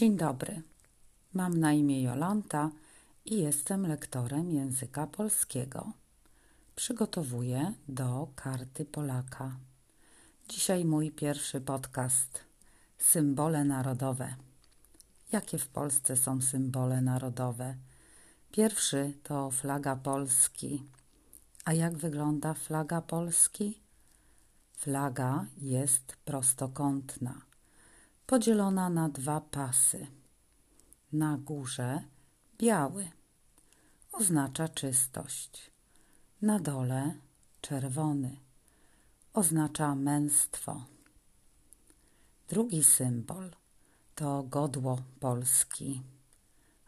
Dzień dobry. Mam na imię Jolanta i jestem lektorem języka polskiego. Przygotowuję do karty Polaka. Dzisiaj mój pierwszy podcast. Symbole narodowe. Jakie w Polsce są symbole narodowe? Pierwszy to flaga Polski. A jak wygląda flaga Polski? Flaga jest prostokątna podzielona na dwa pasy. Na górze biały oznacza czystość, na dole czerwony oznacza męstwo. Drugi symbol to godło Polski.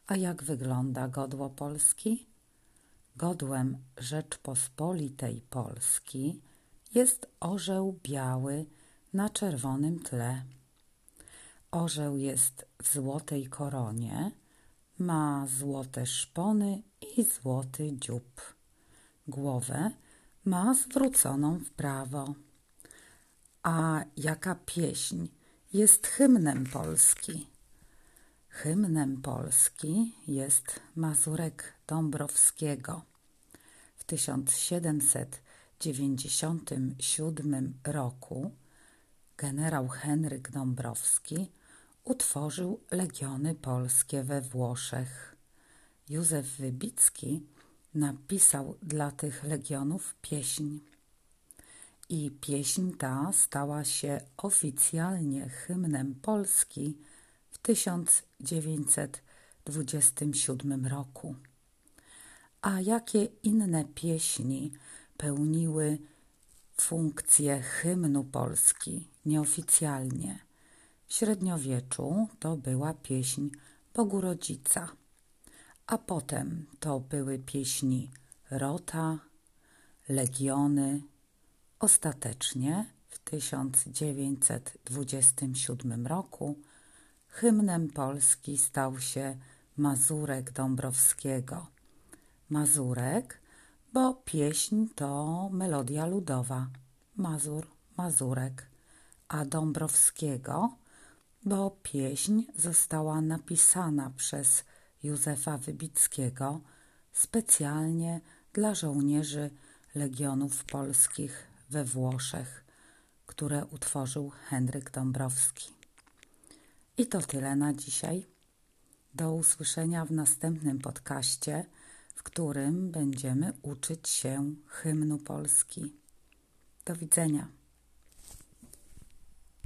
A jak wygląda godło Polski? Godłem Rzeczpospolitej Polski jest orzeł biały na czerwonym tle. Orzeł jest w złotej koronie, ma złote szpony i złoty dziób. Głowę ma zwróconą w prawo. A jaka pieśń jest hymnem Polski? Hymnem Polski jest Mazurek Dąbrowskiego. W 1797 roku generał Henryk Dąbrowski utworzył legiony polskie we Włoszech. Józef Wybicki napisał dla tych legionów pieśń. I pieśń ta stała się oficjalnie hymnem Polski w 1927 roku. A jakie inne pieśni pełniły funkcję hymnu Polski nieoficjalnie? W średniowieczu to była pieśń Bogu Rodzica, a potem to były pieśni Rota, Legiony. Ostatecznie w 1927 roku hymnem Polski stał się Mazurek Dąbrowskiego. Mazurek, bo pieśń to melodia ludowa. Mazur, Mazurek, a Dąbrowskiego bo pieśń została napisana przez Józefa Wybickiego specjalnie dla żołnierzy Legionów Polskich we Włoszech, które utworzył Henryk Dąbrowski. I to tyle na dzisiaj. Do usłyszenia w następnym podcaście, w którym będziemy uczyć się hymnu Polski. Do widzenia.